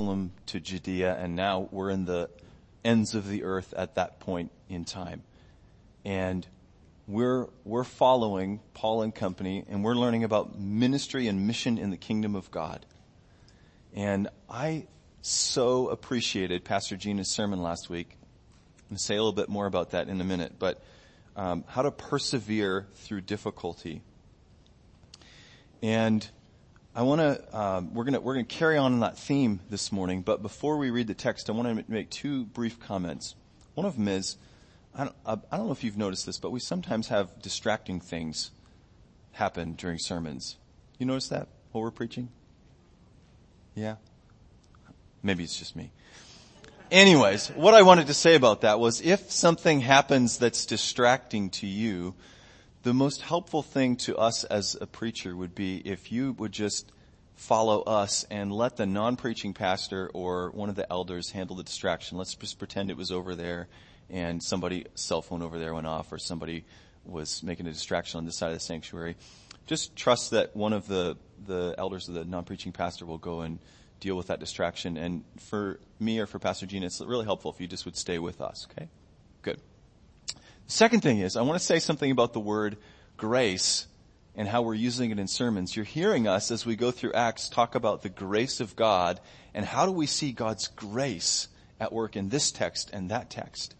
Jerusalem to Judea, and now we're in the ends of the earth at that point in time. And we're, we're following Paul and company, and we're learning about ministry and mission in the kingdom of God. And I so appreciated Pastor Gina's sermon last week. I'm say a little bit more about that in a minute, but um, how to persevere through difficulty. And I want to um, we're going to we're going to carry on that theme this morning. But before we read the text, I want to make two brief comments. One of them is I don't, I don't know if you've noticed this, but we sometimes have distracting things happen during sermons. You notice that while we're preaching? Yeah. Maybe it's just me. Anyways, what I wanted to say about that was if something happens that's distracting to you, the most helpful thing to us as a preacher would be if you would just follow us and let the non-preaching pastor or one of the elders handle the distraction. Let's just pretend it was over there and somebody cell phone over there went off or somebody was making a distraction on this side of the sanctuary. Just trust that one of the, the elders of the non-preaching pastor will go and deal with that distraction. And for me or for Pastor Gina, it's really helpful if you just would stay with us, okay? Good. Second thing is, I want to say something about the word grace and how we're using it in sermons. You're hearing us as we go through Acts talk about the grace of God and how do we see God's grace at work in this text and that text.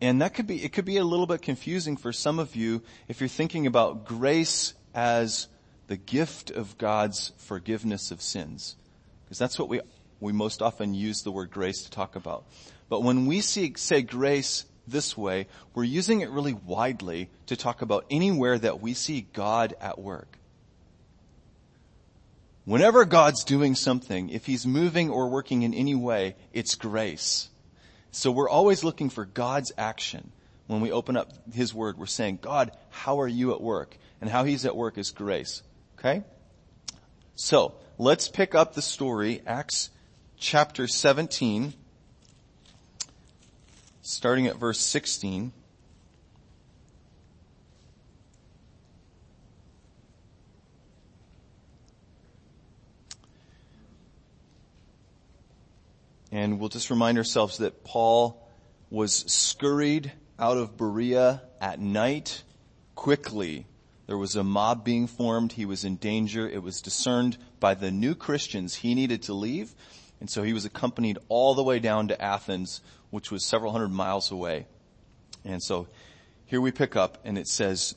And that could be, it could be a little bit confusing for some of you if you're thinking about grace as the gift of God's forgiveness of sins. Because that's what we, we most often use the word grace to talk about. But when we see, say grace this way, we're using it really widely to talk about anywhere that we see God at work. Whenever God's doing something, if He's moving or working in any way, it's grace. So we're always looking for God's action. When we open up His Word, we're saying, God, how are you at work? And how He's at work is grace. Okay? So, let's pick up the story, Acts chapter 17, starting at verse 16. And we'll just remind ourselves that Paul was scurried out of Berea at night quickly. There was a mob being formed. He was in danger. It was discerned by the new Christians he needed to leave. And so he was accompanied all the way down to Athens, which was several hundred miles away. And so here we pick up and it says,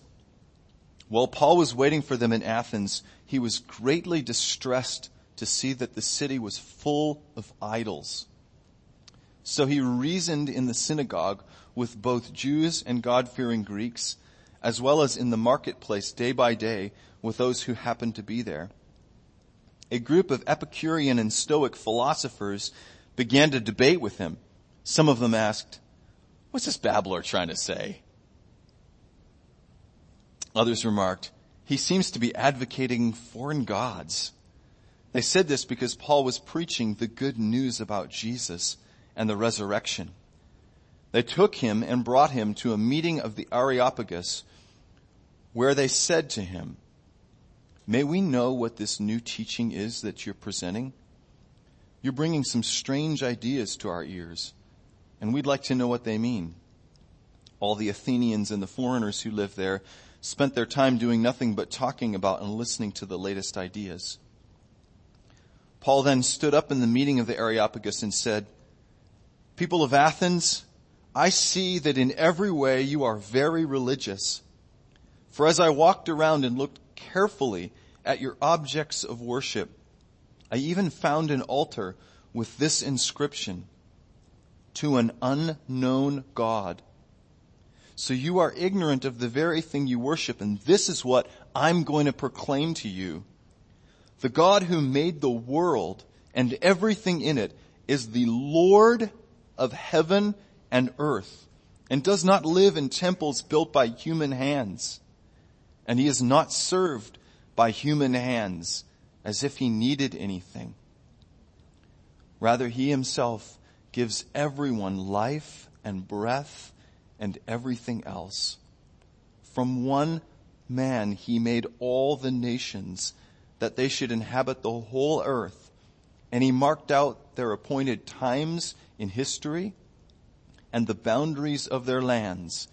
while Paul was waiting for them in Athens, he was greatly distressed to see that the city was full of idols. So he reasoned in the synagogue with both Jews and God-fearing Greeks, as well as in the marketplace day by day with those who happened to be there. A group of Epicurean and Stoic philosophers began to debate with him. Some of them asked, what's this babbler trying to say? Others remarked, he seems to be advocating foreign gods. They said this because Paul was preaching the good news about Jesus and the resurrection. They took him and brought him to a meeting of the Areopagus where they said to him, may we know what this new teaching is that you're presenting? You're bringing some strange ideas to our ears and we'd like to know what they mean. All the Athenians and the foreigners who lived there spent their time doing nothing but talking about and listening to the latest ideas. Paul then stood up in the meeting of the Areopagus and said, People of Athens, I see that in every way you are very religious. For as I walked around and looked carefully at your objects of worship, I even found an altar with this inscription, to an unknown God. So you are ignorant of the very thing you worship, and this is what I'm going to proclaim to you. The God who made the world and everything in it is the Lord of heaven and earth and does not live in temples built by human hands. And he is not served by human hands as if he needed anything. Rather, he himself gives everyone life and breath and everything else. From one man he made all the nations that they should inhabit the whole earth and he marked out their appointed times in history and the boundaries of their lands.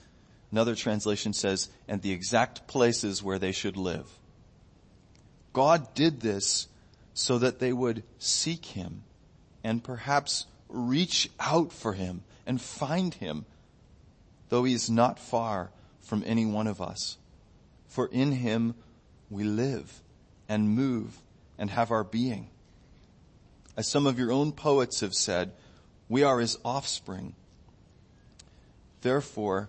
Another translation says, and the exact places where they should live. God did this so that they would seek him and perhaps reach out for him and find him, though he is not far from any one of us. For in him we live and move and have our being. As some of your own poets have said, we are his offspring. Therefore,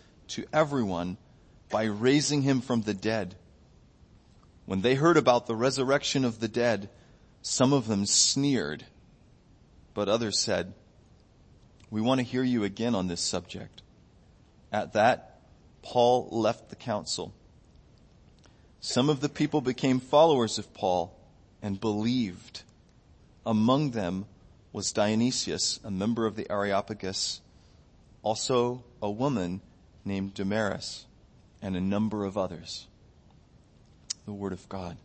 to everyone by raising him from the dead. When they heard about the resurrection of the dead, some of them sneered, but others said, we want to hear you again on this subject. At that, Paul left the council. Some of the people became followers of Paul and believed. Among them was Dionysius, a member of the Areopagus, also a woman named Damaris, and a number of others. The Word of God.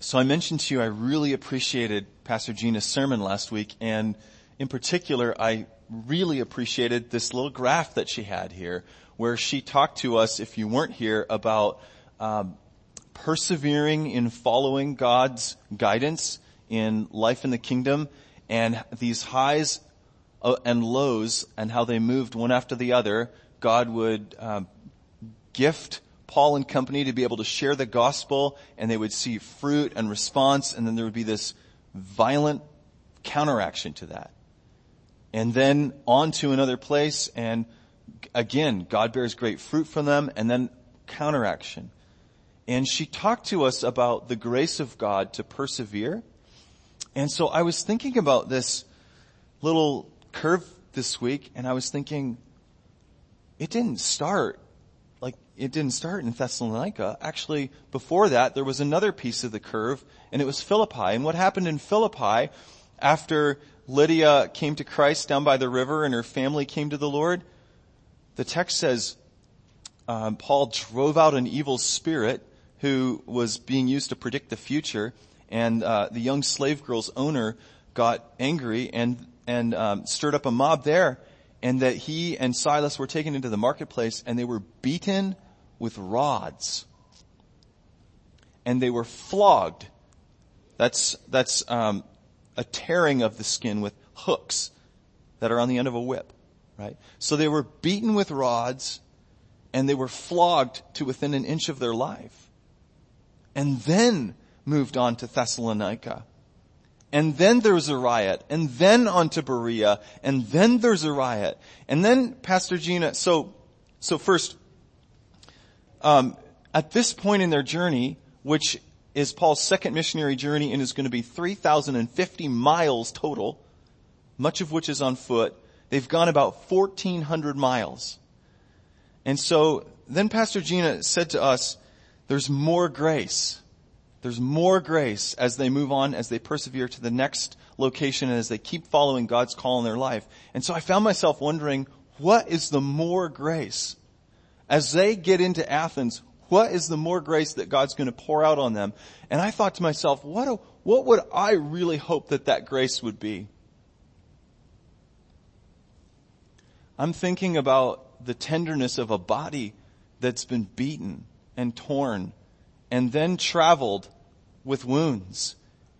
So I mentioned to you I really appreciated Pastor Gina's sermon last week, and in particular, I really appreciated this little graph that she had here, where she talked to us, if you weren't here, about um, persevering in following God's guidance in life in the kingdom, and these highs and lows and how they moved one after the other, God would um, gift Paul and company to be able to share the gospel and they would see fruit and response and then there would be this violent counteraction to that. And then on to another place and again, God bears great fruit from them and then counteraction. And she talked to us about the grace of God to persevere. And so I was thinking about this little curve this week and I was thinking, it didn't start like it didn't start in Thessalonica. Actually, before that, there was another piece of the curve, and it was Philippi. And what happened in Philippi after Lydia came to Christ down by the river and her family came to the Lord? The text says um, Paul drove out an evil spirit who was being used to predict the future, and uh, the young slave girl's owner got angry and and um, stirred up a mob there, and that he and Silas were taken into the marketplace and they were beaten with rods, and they were flogged. That's that's um, a tearing of the skin with hooks that are on the end of a whip, right? So they were beaten with rods, and they were flogged to within an inch of their life, and then moved on to Thessalonica and then there's a riot, and then on to Berea, and then there's a riot, and then Pastor Gina. So, so first, um, at this point in their journey, which is Paul's second missionary journey, and is going to be 3,050 miles total, much of which is on foot. They've gone about 1,400 miles, and so then Pastor Gina said to us, "There's more grace." There's more grace as they move on, as they persevere to the next location, and as they keep following God's call in their life. And so I found myself wondering, what is the more grace? As they get into Athens, what is the more grace that God's going to pour out on them? And I thought to myself, what, a, what would I really hope that that grace would be? I'm thinking about the tenderness of a body that's been beaten and torn and then traveled with wounds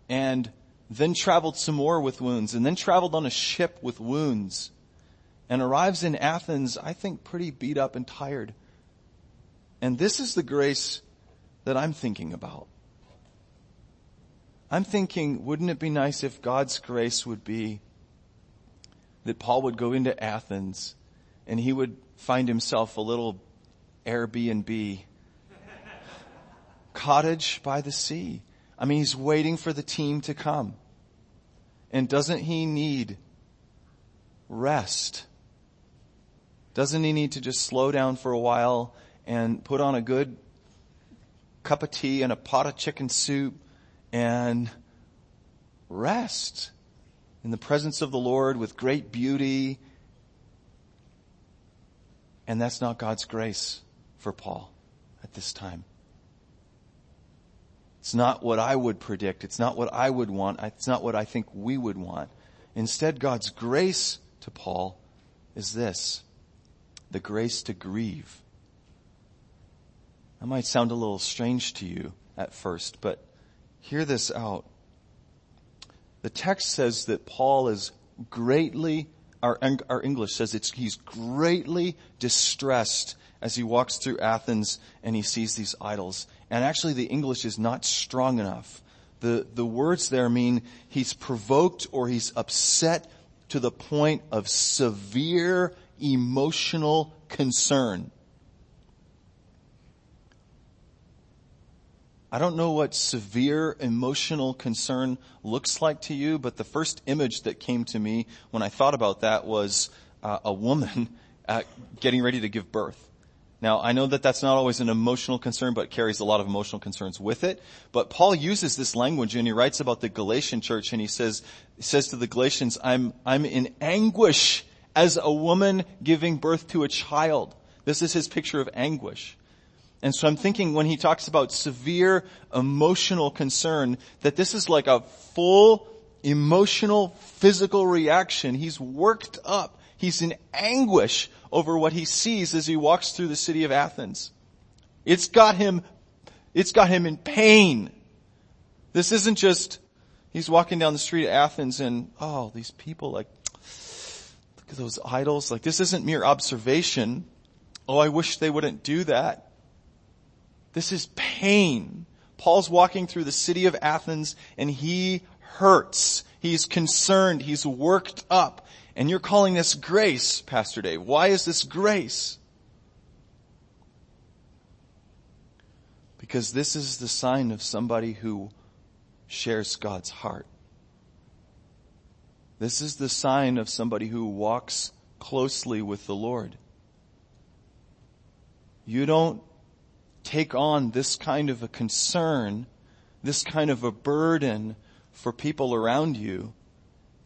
and then traveled some more with wounds and then traveled on a ship with wounds and arrives in Athens, I think pretty beat up and tired. And this is the grace that I'm thinking about. I'm thinking, wouldn't it be nice if God's grace would be that Paul would go into Athens and he would find himself a little Airbnb cottage by the sea. I mean, he's waiting for the team to come. And doesn't he need rest? Doesn't he need to just slow down for a while and put on a good cup of tea and a pot of chicken soup and rest in the presence of the Lord with great beauty? And that's not God's grace for Paul at this time. It's not what I would predict. It's not what I would want. It's not what I think we would want. Instead, God's grace to Paul is this. The grace to grieve. That might sound a little strange to you at first, but hear this out. The text says that Paul is greatly, our, our English says it's, he's greatly distressed as he walks through Athens and he sees these idols. And actually the English is not strong enough. The, the words there mean he's provoked or he's upset to the point of severe emotional concern. I don't know what severe emotional concern looks like to you, but the first image that came to me when I thought about that was uh, a woman getting ready to give birth. Now, I know that that's not always an emotional concern, but carries a lot of emotional concerns with it. But Paul uses this language and he writes about the Galatian church and he says, says to the Galatians, I'm, I'm in anguish as a woman giving birth to a child. This is his picture of anguish. And so I'm thinking when he talks about severe emotional concern, that this is like a full emotional, physical reaction. He's worked up. He's in anguish over what he sees as he walks through the city of Athens. It's got him, it's got him in pain. This isn't just, he's walking down the street of Athens and, oh, these people like, look at those idols. Like this isn't mere observation. Oh, I wish they wouldn't do that. This is pain. Paul's walking through the city of Athens and he hurts. He's concerned. He's worked up. And you're calling this grace, Pastor Dave. Why is this grace? Because this is the sign of somebody who shares God's heart. This is the sign of somebody who walks closely with the Lord. You don't take on this kind of a concern, this kind of a burden for people around you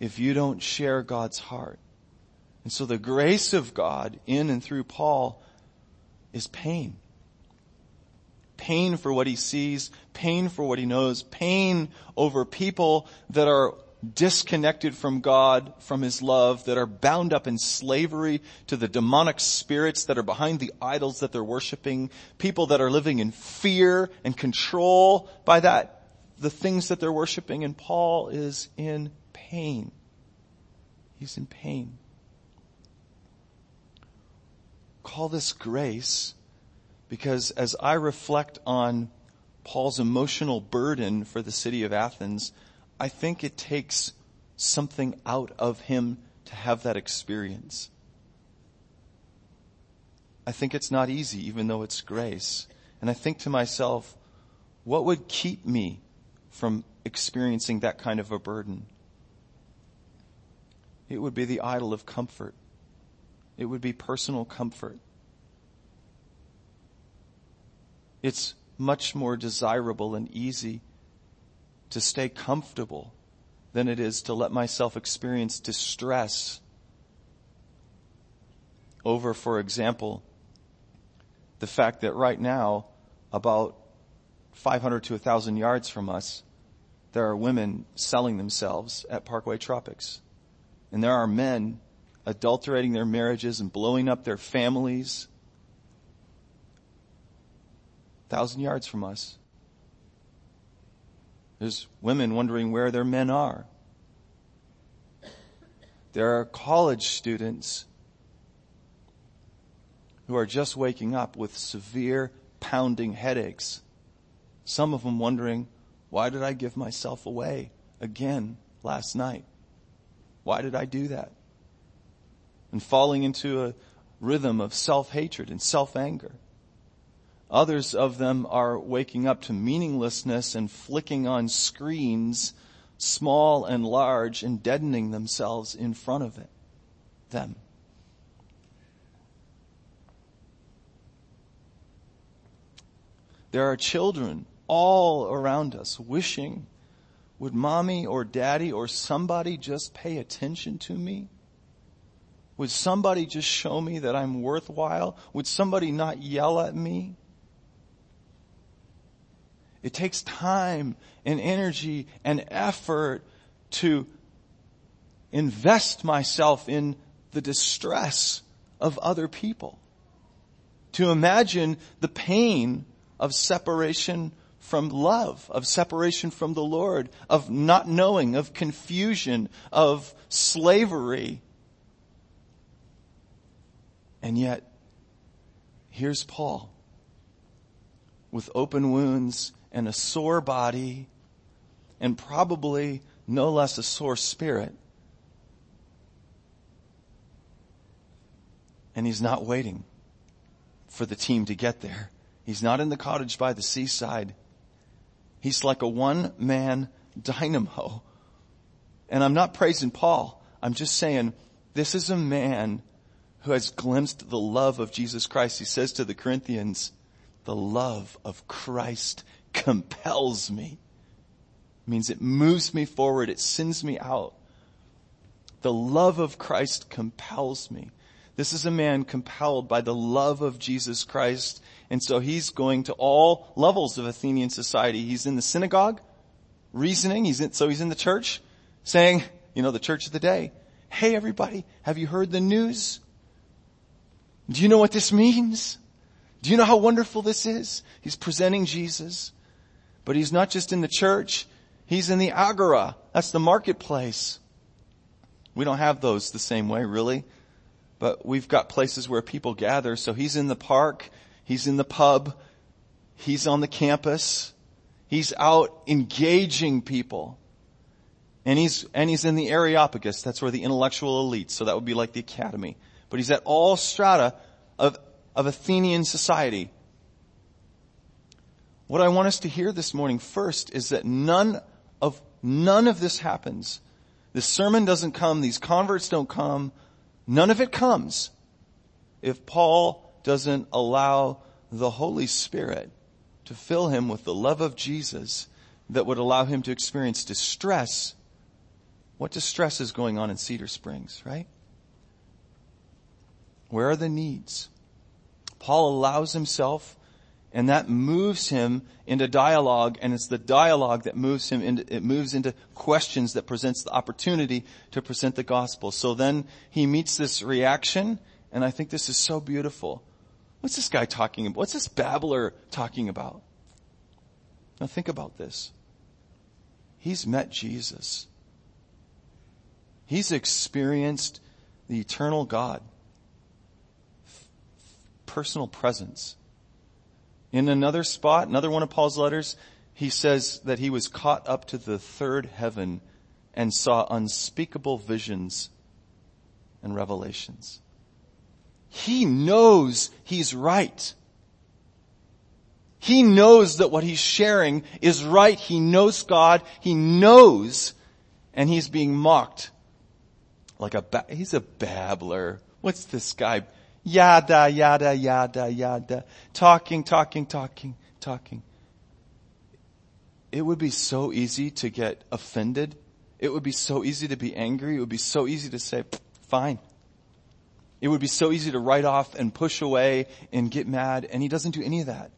if you don't share God's heart. And so the grace of God in and through Paul is pain. Pain for what he sees, pain for what he knows, pain over people that are disconnected from God, from His love, that are bound up in slavery to the demonic spirits that are behind the idols that they're worshiping, people that are living in fear and control by that, the things that they're worshiping, and Paul is in pain. He's in pain. Call this grace because as I reflect on Paul's emotional burden for the city of Athens, I think it takes something out of him to have that experience. I think it's not easy even though it's grace. And I think to myself, what would keep me from experiencing that kind of a burden? It would be the idol of comfort. It would be personal comfort. It's much more desirable and easy to stay comfortable than it is to let myself experience distress over, for example, the fact that right now, about 500 to 1,000 yards from us, there are women selling themselves at Parkway Tropics. And there are men adulterating their marriages and blowing up their families. A thousand yards from us. There's women wondering where their men are. There are college students who are just waking up with severe pounding headaches. Some of them wondering, why did I give myself away again last night? Why did I do that? And falling into a rhythm of self-hatred and self-anger. Others of them are waking up to meaninglessness and flicking on screens, small and large, and deadening themselves in front of it, them. There are children all around us wishing, would mommy or daddy or somebody just pay attention to me? Would somebody just show me that I'm worthwhile? Would somebody not yell at me? It takes time and energy and effort to invest myself in the distress of other people. To imagine the pain of separation from love, of separation from the Lord, of not knowing, of confusion, of slavery. And yet, here's Paul with open wounds and a sore body and probably no less a sore spirit. And he's not waiting for the team to get there. He's not in the cottage by the seaside. He's like a one man dynamo. And I'm not praising Paul. I'm just saying this is a man who has glimpsed the love of Jesus Christ. He says to the Corinthians, the love of Christ compels me. It means it moves me forward. It sends me out. The love of Christ compels me. This is a man compelled by the love of Jesus Christ. And so he's going to all levels of Athenian society. He's in the synagogue, reasoning. He's in, so he's in the church saying, you know, the church of the day. Hey everybody, have you heard the news? Do you know what this means? Do you know how wonderful this is? He's presenting Jesus. But he's not just in the church, he's in the agora. That's the marketplace. We don't have those the same way, really. But we've got places where people gather. So he's in the park, he's in the pub, he's on the campus, he's out engaging people. And he's, and he's in the Areopagus. That's where the intellectual elite. So that would be like the academy. But he's at all strata of, of Athenian society. What I want us to hear this morning first is that none of, none of this happens. This sermon doesn't come, these converts don't come, none of it comes if Paul doesn't allow the Holy Spirit to fill him with the love of Jesus that would allow him to experience distress. What distress is going on in Cedar Springs, right? Where are the needs? Paul allows himself and that moves him into dialogue, and it's the dialogue that moves him into, it moves into questions that presents the opportunity to present the gospel. So then he meets this reaction, and I think this is so beautiful. What's this guy talking about? What's this babbler talking about? Now think about this. He's met Jesus. He's experienced the eternal God. Personal presence. In another spot, another one of Paul's letters, he says that he was caught up to the third heaven and saw unspeakable visions and revelations. He knows he's right. He knows that what he's sharing is right. He knows God. He knows and he's being mocked like a, ba- he's a babbler. What's this guy? Yada, yada, yada, yada. Talking, talking, talking, talking. It would be so easy to get offended. It would be so easy to be angry. It would be so easy to say, fine. It would be so easy to write off and push away and get mad. And he doesn't do any of that.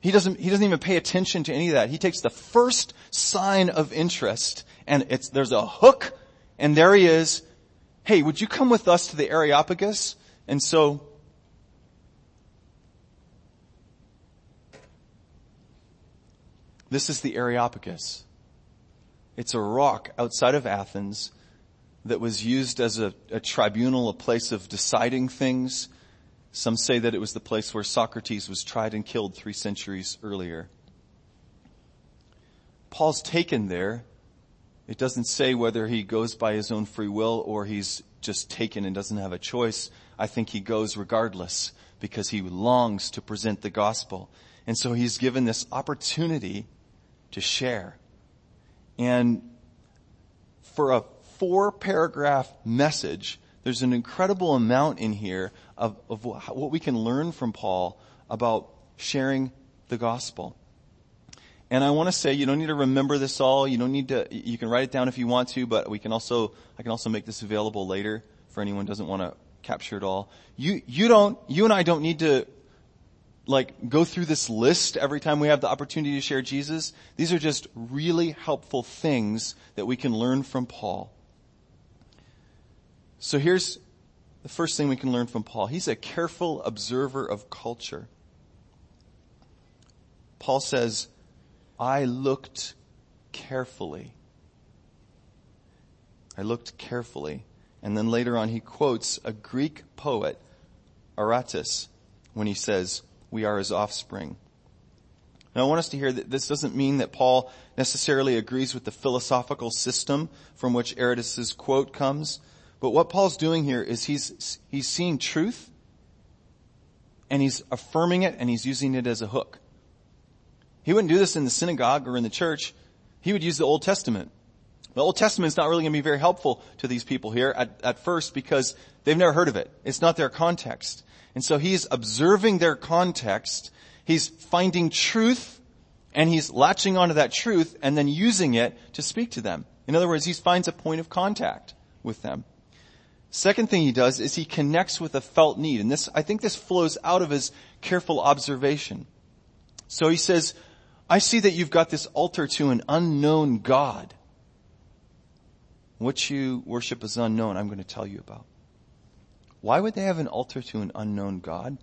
He doesn't, he doesn't even pay attention to any of that. He takes the first sign of interest and it's, there's a hook and there he is. Hey, would you come with us to the Areopagus? And so, this is the Areopagus. It's a rock outside of Athens that was used as a, a, tribunal, a place of deciding things. Some say that it was the place where Socrates was tried and killed three centuries earlier. Paul's taken there It doesn't say whether he goes by his own free will or he's just taken and doesn't have a choice. I think he goes regardless because he longs to present the gospel. And so he's given this opportunity to share. And for a four paragraph message, there's an incredible amount in here of, of what we can learn from Paul about sharing the gospel. And I want to say you don't need to remember this all. You don't need to, you can write it down if you want to, but we can also, I can also make this available later for anyone who doesn't want to capture it all. You, you don't, you and I don't need to like go through this list every time we have the opportunity to share Jesus. These are just really helpful things that we can learn from Paul. So here's the first thing we can learn from Paul. He's a careful observer of culture. Paul says, I looked carefully. I looked carefully. And then later on he quotes a Greek poet, Aratus, when he says, we are his offspring. Now I want us to hear that this doesn't mean that Paul necessarily agrees with the philosophical system from which Aratus's quote comes, but what Paul's doing here is he's, he's seeing truth and he's affirming it and he's using it as a hook. He wouldn't do this in the synagogue or in the church. He would use the Old Testament. The Old Testament is not really going to be very helpful to these people here at, at first because they've never heard of it. It's not their context. And so he's observing their context. He's finding truth and he's latching onto that truth and then using it to speak to them. In other words, he finds a point of contact with them. Second thing he does is he connects with a felt need. And this, I think this flows out of his careful observation. So he says, I see that you've got this altar to an unknown God. What you worship is unknown. I'm going to tell you about. Why would they have an altar to an unknown God?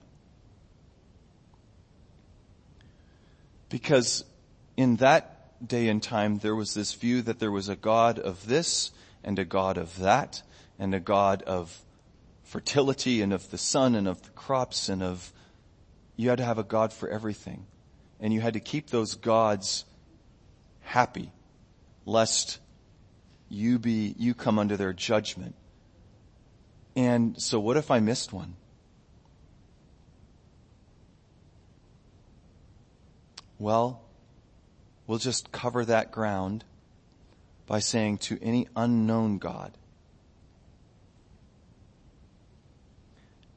Because in that day and time, there was this view that there was a God of this and a God of that and a God of fertility and of the sun and of the crops and of, you had to have a God for everything. And you had to keep those gods happy lest you be, you come under their judgment. And so what if I missed one? Well, we'll just cover that ground by saying to any unknown God.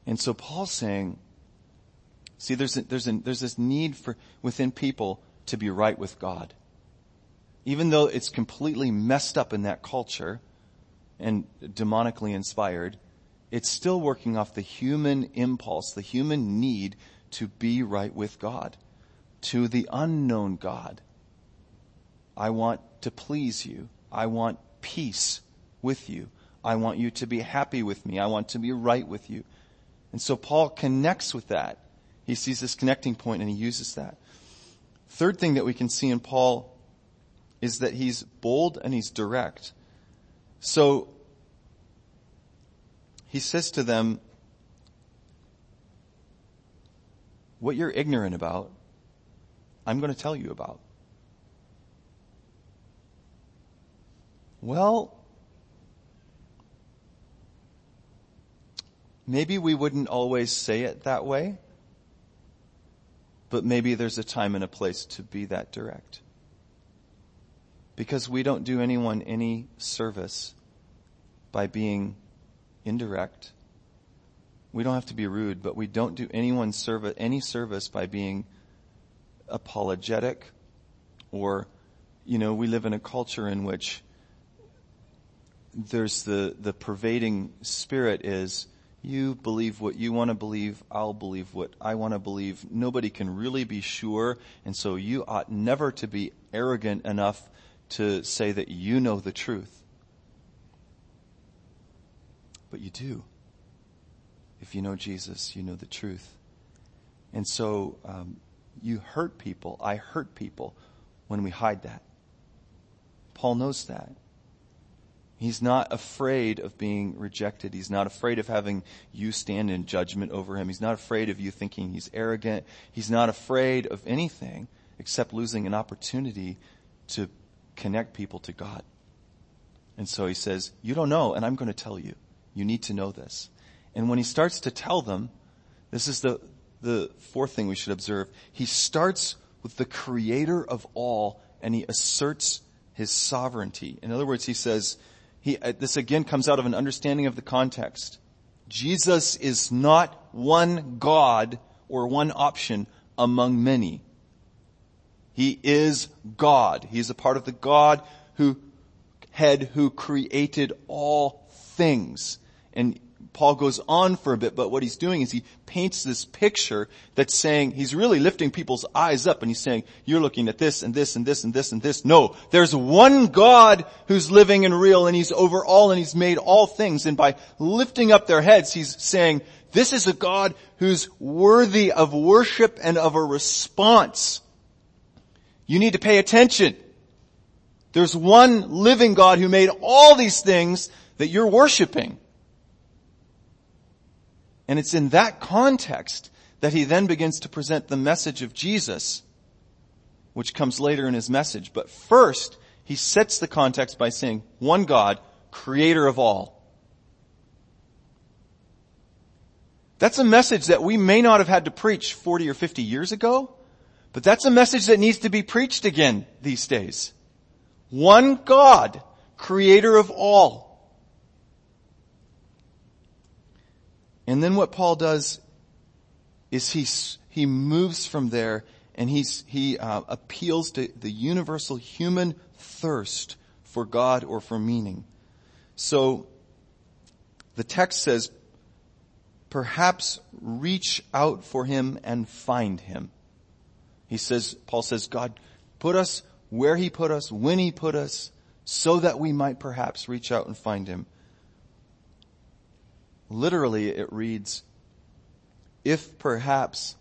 And so Paul's saying, see, there's, a, there's, a, there's this need for, within people to be right with God. Even though it's completely messed up in that culture and demonically inspired, it's still working off the human impulse, the human need to be right with God, to the unknown God. I want to please you. I want peace with you. I want you to be happy with me. I want to be right with you. And so Paul connects with that. He sees this connecting point and he uses that. Third thing that we can see in Paul is that he's bold and he's direct. So he says to them, what you're ignorant about, I'm going to tell you about. Well, maybe we wouldn't always say it that way, but maybe there's a time and a place to be that direct. Because we don't do anyone any service by being indirect. We don't have to be rude, but we don't do anyone service, any service by being apologetic or, you know, we live in a culture in which there's the, the pervading spirit is you believe what you want to believe, I'll believe what I want to believe. Nobody can really be sure, and so you ought never to be arrogant enough to say that you know the truth but you do. If you know Jesus, you know the truth. And so um, you hurt people. I hurt people when we hide that. Paul knows that. He's not afraid of being rejected. He's not afraid of having you stand in judgment over him. He's not afraid of you thinking he's arrogant. He's not afraid of anything except losing an opportunity to connect people to God. And so he says, you don't know, and I'm going to tell you. You need to know this. And when he starts to tell them, this is the, the fourth thing we should observe. He starts with the creator of all and he asserts his sovereignty. In other words, he says, he, uh, this again comes out of an understanding of the context. Jesus is not one God or one option among many. He is God. He is a part of the God who, head who created all things. And Paul goes on for a bit, but what he's doing is he paints this picture that's saying, he's really lifting people's eyes up and he's saying, you're looking at this and this and this and this and this. No, there's one God who's living and real and he's over all and he's made all things. And by lifting up their heads, he's saying, this is a God who's worthy of worship and of a response. You need to pay attention. There's one living God who made all these things that you're worshiping. And it's in that context that he then begins to present the message of Jesus, which comes later in his message. But first, he sets the context by saying, one God, creator of all. That's a message that we may not have had to preach 40 or 50 years ago, but that's a message that needs to be preached again these days. One God, creator of all. And then what Paul does is he, he moves from there and he's, he uh, appeals to the universal human thirst for God or for meaning. So the text says, perhaps reach out for him and find him. He says, Paul says, God put us where he put us, when he put us, so that we might perhaps reach out and find him. Literally, it reads, if perhaps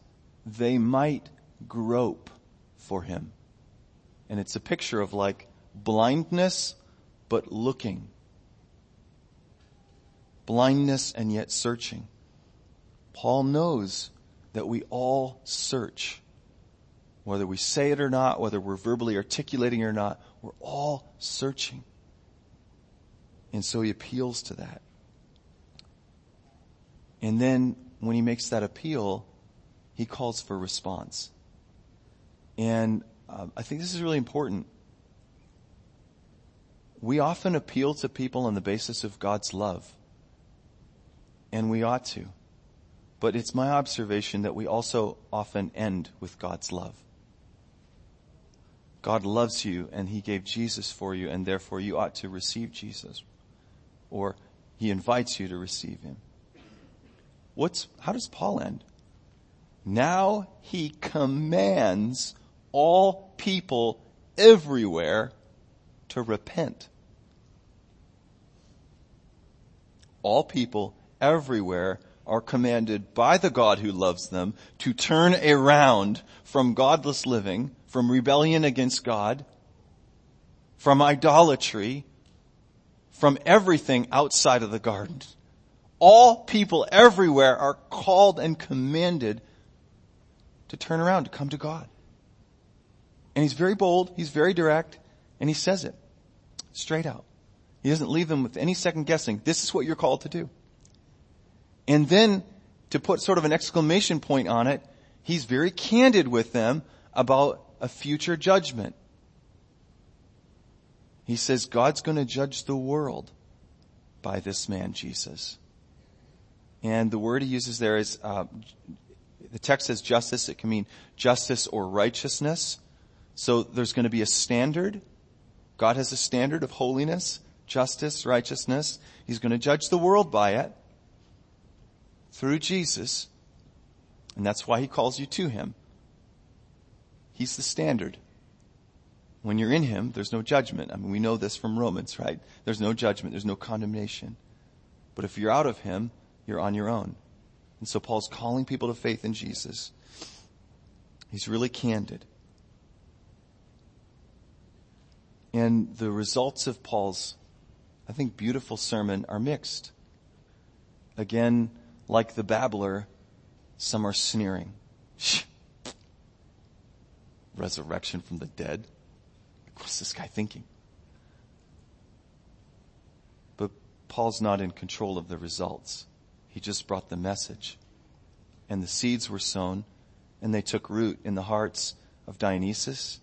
they might grope for him. And it's a picture of like blindness, but looking. Blindness and yet searching. Paul knows that we all search. Whether we say it or not, whether we're verbally articulating it or not, we're all searching. And so he appeals to that. And then when he makes that appeal, he calls for response. And uh, I think this is really important. We often appeal to people on the basis of God's love. And we ought to. But it's my observation that we also often end with God's love. God loves you and He gave Jesus for you and therefore you ought to receive Jesus. Or He invites you to receive Him. What's, how does Paul end? Now he commands all people everywhere to repent. All people everywhere are commanded by the God who loves them to turn around from godless living, from rebellion against God, from idolatry, from everything outside of the garden all people everywhere are called and commanded to turn around, to come to God. And he's very bold, he's very direct, and he says it straight out. He doesn't leave them with any second guessing. This is what you're called to do. And then to put sort of an exclamation point on it, he's very candid with them about a future judgment. He says God's going to judge the world by this man Jesus. And the word he uses there is, uh, the text says justice. It can mean justice or righteousness. So there's going to be a standard. God has a standard of holiness, justice, righteousness. He's going to judge the world by it through Jesus. And that's why he calls you to him. He's the standard. When you're in him, there's no judgment. I mean, we know this from Romans, right? There's no judgment. There's no condemnation. But if you're out of him, you're on your own. And so Paul's calling people to faith in Jesus. He's really candid. And the results of Paul's, I think, beautiful sermon are mixed. Again, like the babbler, some are sneering. Resurrection from the dead? What's this guy thinking? But Paul's not in control of the results. He just brought the message. And the seeds were sown and they took root in the hearts of Dionysus,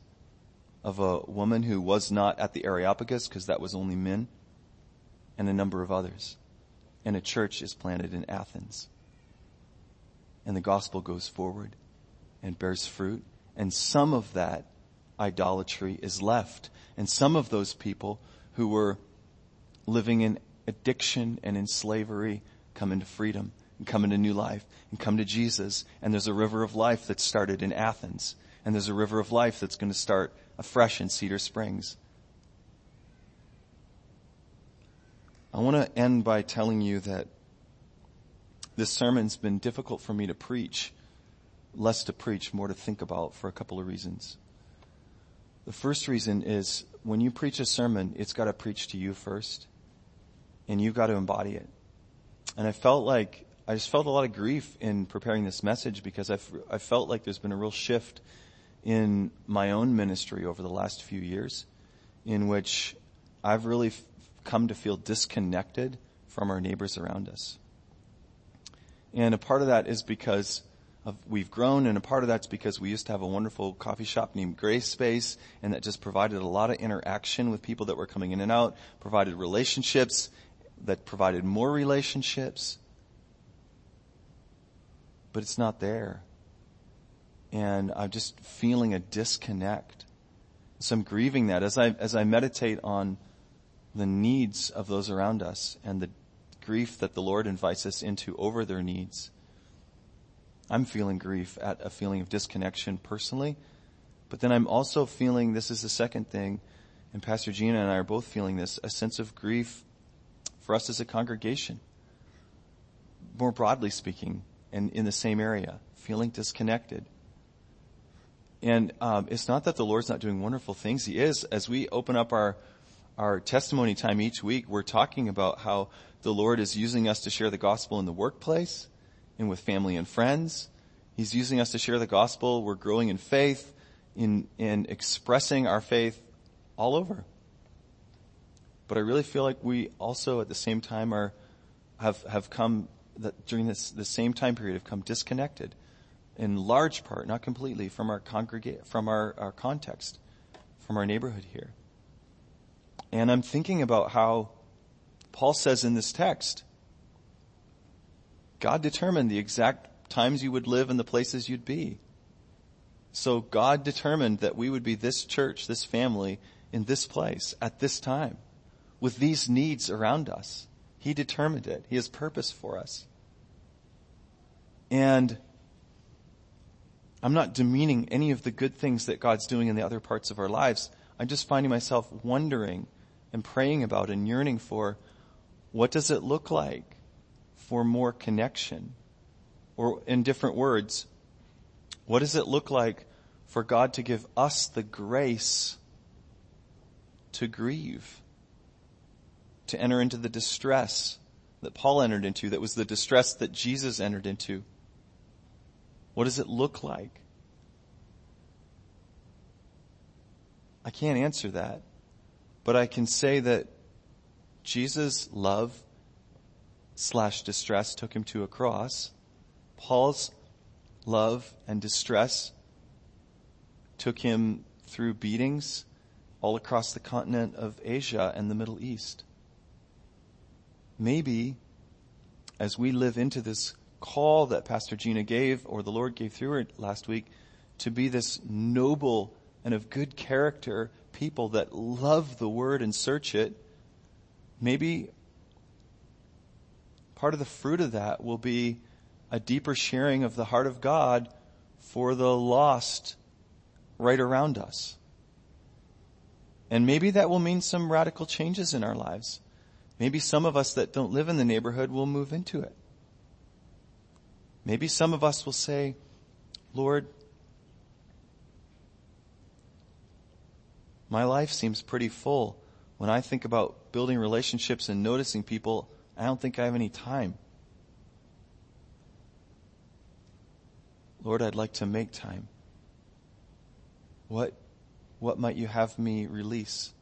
of a woman who was not at the Areopagus because that was only men, and a number of others. And a church is planted in Athens. And the gospel goes forward and bears fruit. And some of that idolatry is left. And some of those people who were living in addiction and in slavery come into freedom and come into new life and come to Jesus. And there's a river of life that started in Athens. And there's a river of life that's going to start afresh in Cedar Springs. I want to end by telling you that this sermon's been difficult for me to preach, less to preach, more to think about for a couple of reasons. The first reason is when you preach a sermon, it's got to preach to you first, and you've got to embody it. And I felt like I just felt a lot of grief in preparing this message because I've, I felt like there's been a real shift in my own ministry over the last few years in which I've really f- come to feel disconnected from our neighbors around us. And a part of that is because of, we've grown and a part of that's because we used to have a wonderful coffee shop named Grace Space and that just provided a lot of interaction with people that were coming in and out, provided relationships, that provided more relationships but it's not there. And I'm just feeling a disconnect. So I'm grieving that as I, as I meditate on the needs of those around us and the grief that the Lord invites us into over their needs. I'm feeling grief at a feeling of disconnection personally, but then I'm also feeling, this is the second thing, and Pastor Gina and I are both feeling this, a sense of grief for us as a congregation. More broadly speaking, and in the same area, feeling disconnected. And um, it's not that the Lord's not doing wonderful things. He is. As we open up our our testimony time each week, we're talking about how the Lord is using us to share the gospel in the workplace and with family and friends. He's using us to share the gospel. We're growing in faith, in in expressing our faith all over. But I really feel like we also, at the same time, are have have come during this the same time period have come disconnected in large part, not completely, from our congregate, from our, our context, from our neighborhood here. And I'm thinking about how Paul says in this text, God determined the exact times you would live and the places you'd be. So God determined that we would be this church, this family, in this place, at this time, with these needs around us. He determined it. He has purpose for us. And I'm not demeaning any of the good things that God's doing in the other parts of our lives. I'm just finding myself wondering and praying about and yearning for what does it look like for more connection? Or in different words, what does it look like for God to give us the grace to grieve, to enter into the distress that Paul entered into, that was the distress that Jesus entered into? What does it look like? I can't answer that, but I can say that Jesus' love slash distress took him to a cross. Paul's love and distress took him through beatings all across the continent of Asia and the Middle East. Maybe as we live into this call that Pastor Gina gave, or the Lord gave through her last week, to be this noble and of good character people that love the Word and search it, maybe part of the fruit of that will be a deeper sharing of the heart of God for the lost right around us. And maybe that will mean some radical changes in our lives. Maybe some of us that don't live in the neighborhood will move into it. Maybe some of us will say, Lord, my life seems pretty full. When I think about building relationships and noticing people, I don't think I have any time. Lord, I'd like to make time. What, what might you have me release?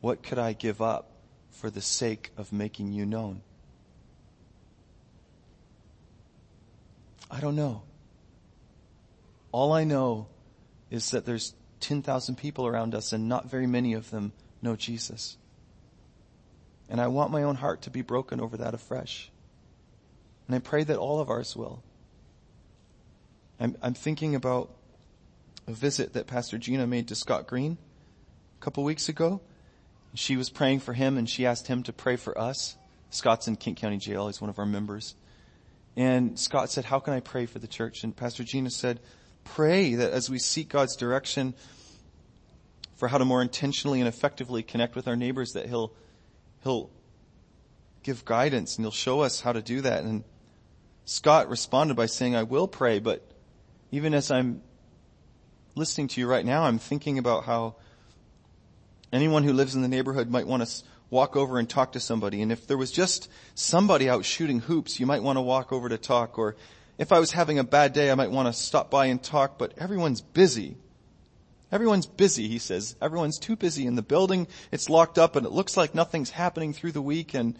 What could I give up for the sake of making you known? I don't know. All I know is that there's 10,000 people around us and not very many of them know Jesus. And I want my own heart to be broken over that afresh. And I pray that all of ours will. I'm, I'm thinking about a visit that Pastor Gina made to Scott Green a couple weeks ago. She was praying for him and she asked him to pray for us. Scott's in Kent County Jail. He's one of our members. And Scott said, how can I pray for the church? And Pastor Gina said, pray that as we seek God's direction for how to more intentionally and effectively connect with our neighbors, that He'll, He'll give guidance and He'll show us how to do that. And Scott responded by saying, I will pray, but even as I'm listening to you right now, I'm thinking about how anyone who lives in the neighborhood might want to walk over and talk to somebody. And if there was just somebody out shooting hoops, you might want to walk over to talk. Or if I was having a bad day, I might want to stop by and talk, but everyone's busy. Everyone's busy, he says. Everyone's too busy in the building. It's locked up and it looks like nothing's happening through the week and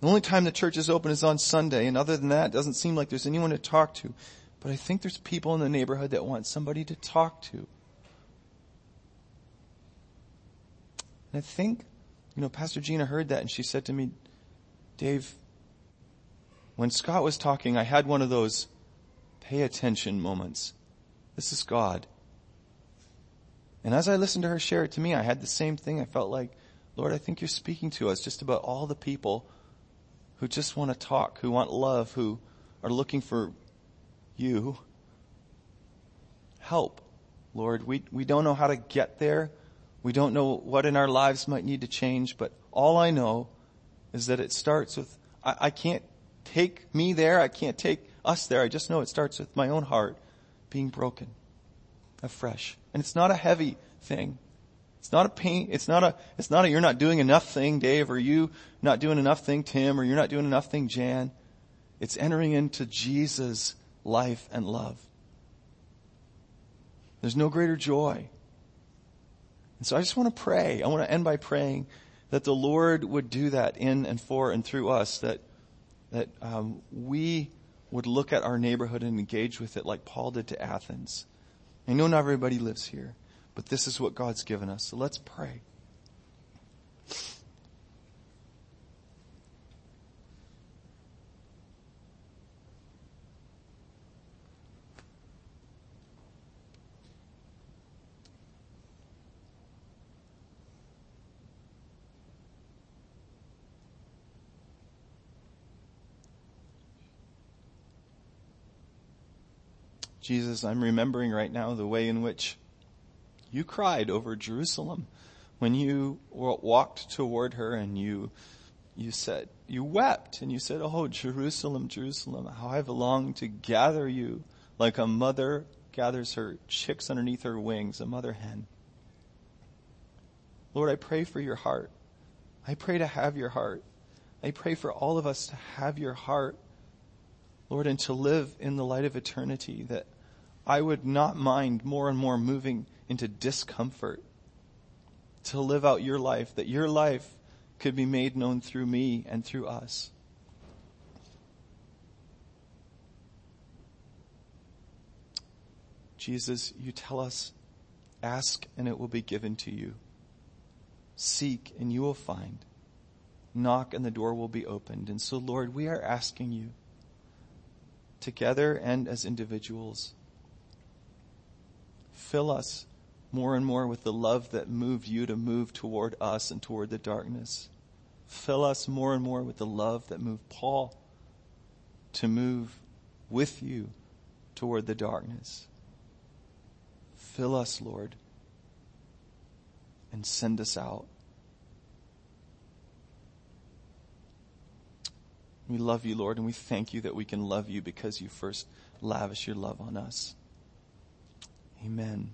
the only time the church is open is on Sunday and other than that, it doesn't seem like there's anyone to talk to. But I think there's people in the neighborhood that want somebody to talk to. And I think you know, Pastor Gina heard that and she said to me, Dave, when Scott was talking, I had one of those pay attention moments. This is God. And as I listened to her share it to me, I had the same thing. I felt like, Lord, I think you're speaking to us just about all the people who just want to talk, who want love, who are looking for you. Help, Lord. We, we don't know how to get there. We don't know what in our lives might need to change, but all I know is that it starts with, I, I can't take me there. I can't take us there. I just know it starts with my own heart being broken afresh. And it's not a heavy thing. It's not a pain. It's not a, it's not a you're not doing enough thing, Dave, or you not doing enough thing, Tim, or you're not doing enough thing, Jan. It's entering into Jesus' life and love. There's no greater joy and so I just want to pray. I want to end by praying that the Lord would do that in and for and through us, that, that um, we would look at our neighborhood and engage with it like Paul did to Athens. I know not everybody lives here, but this is what God's given us. So let's pray. Jesus, I'm remembering right now the way in which you cried over Jerusalem when you walked toward her and you, you said, you wept and you said, Oh, Jerusalem, Jerusalem, how I've longed to gather you like a mother gathers her chicks underneath her wings, a mother hen. Lord, I pray for your heart. I pray to have your heart. I pray for all of us to have your heart, Lord, and to live in the light of eternity that I would not mind more and more moving into discomfort to live out your life, that your life could be made known through me and through us. Jesus, you tell us, ask and it will be given to you. Seek and you will find. Knock and the door will be opened. And so, Lord, we are asking you, together and as individuals, Fill us more and more with the love that moved you to move toward us and toward the darkness. Fill us more and more with the love that moved Paul to move with you toward the darkness. Fill us, Lord, and send us out. We love you, Lord, and we thank you that we can love you because you first lavish your love on us. Amen.